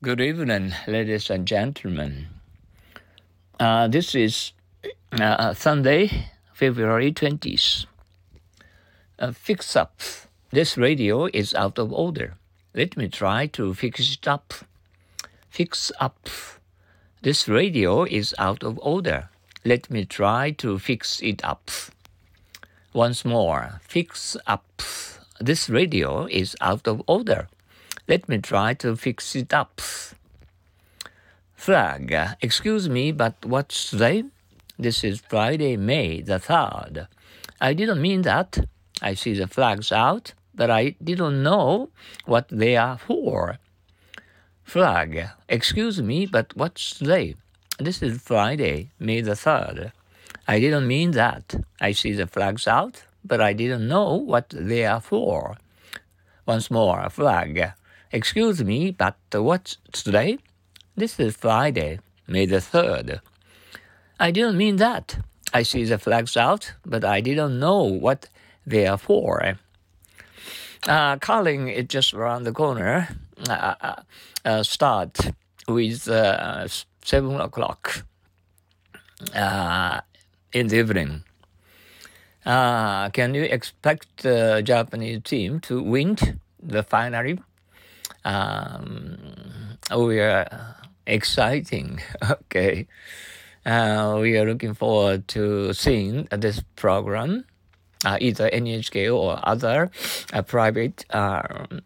Good evening, ladies and gentlemen. Uh, this is uh, Sunday, February 20th. Uh, fix up. This radio is out of order. Let me try to fix it up. Fix up. This radio is out of order. Let me try to fix it up. Once more, fix up. This radio is out of order. Let me try to fix it up. Flag. Excuse me, but what's today? This is Friday, May the 3rd. I didn't mean that. I see the flags out, but I didn't know what they are for. Flag. Excuse me, but what's today? This is Friday, May the 3rd. I didn't mean that. I see the flags out, but I didn't know what they are for. Once more, flag. Excuse me, but what's today? This is Friday, May the 3rd. I didn't mean that. I see the flags out, but I didn't know what they are for. Uh, curling is just around the corner. Uh, uh, uh start with uh, 7 o'clock uh, in the evening. can you expect the Japanese team to win the final? Um, we are exciting. Okay. Uh, we are looking forward to seeing this program, uh, either NHK or other uh, private um,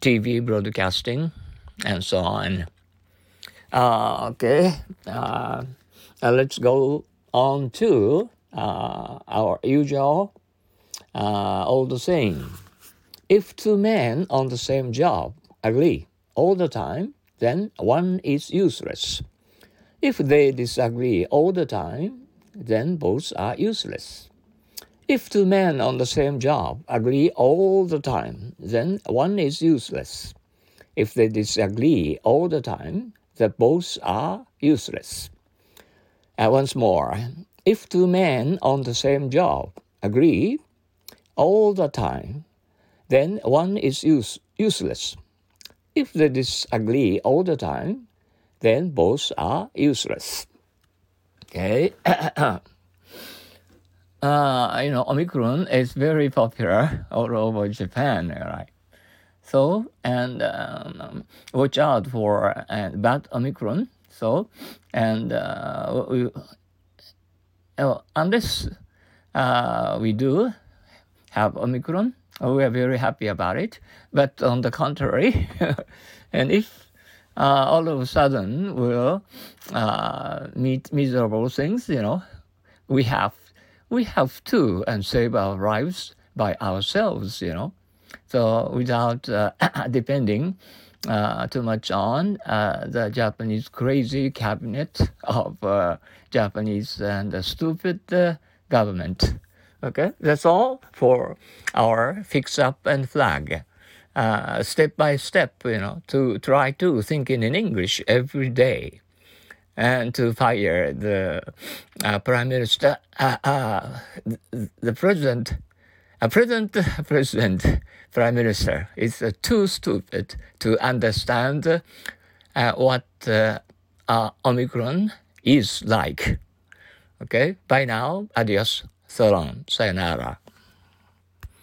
TV broadcasting, and so on. Uh, okay, uh, uh, let's go on to our usual old saying. If two men on the same job agree all the time, then one is useless. If they disagree all the time, then both are useless. If two men on the same job agree all the time, then one is useless. If they disagree all the time, then both are useless. And once more, if two men on the same job agree all the time, then one is use, useless. If they disagree all the time, then both are useless. Okay. uh, you know, Omicron is very popular all over Japan, right? So, and um, watch out for uh, bad Omicron. So, and uh, we, uh, unless uh, we do have Omicron, we are very happy about it. But on the contrary, and if uh, all of a sudden we'll uh, meet miserable things, you know, we have we have to and save our lives by ourselves, you know. So without uh, depending uh, too much on uh, the Japanese crazy cabinet of uh, Japanese and stupid government. Okay, that's all for our fix up and flag. Uh, step by step, you know, to try to thinking in English every day, and to fire the uh, prime minister, uh, uh the president, a president, president, prime minister is uh, too stupid to understand uh, what Omicron is like. Okay, by now, adios. So long. Sayonara.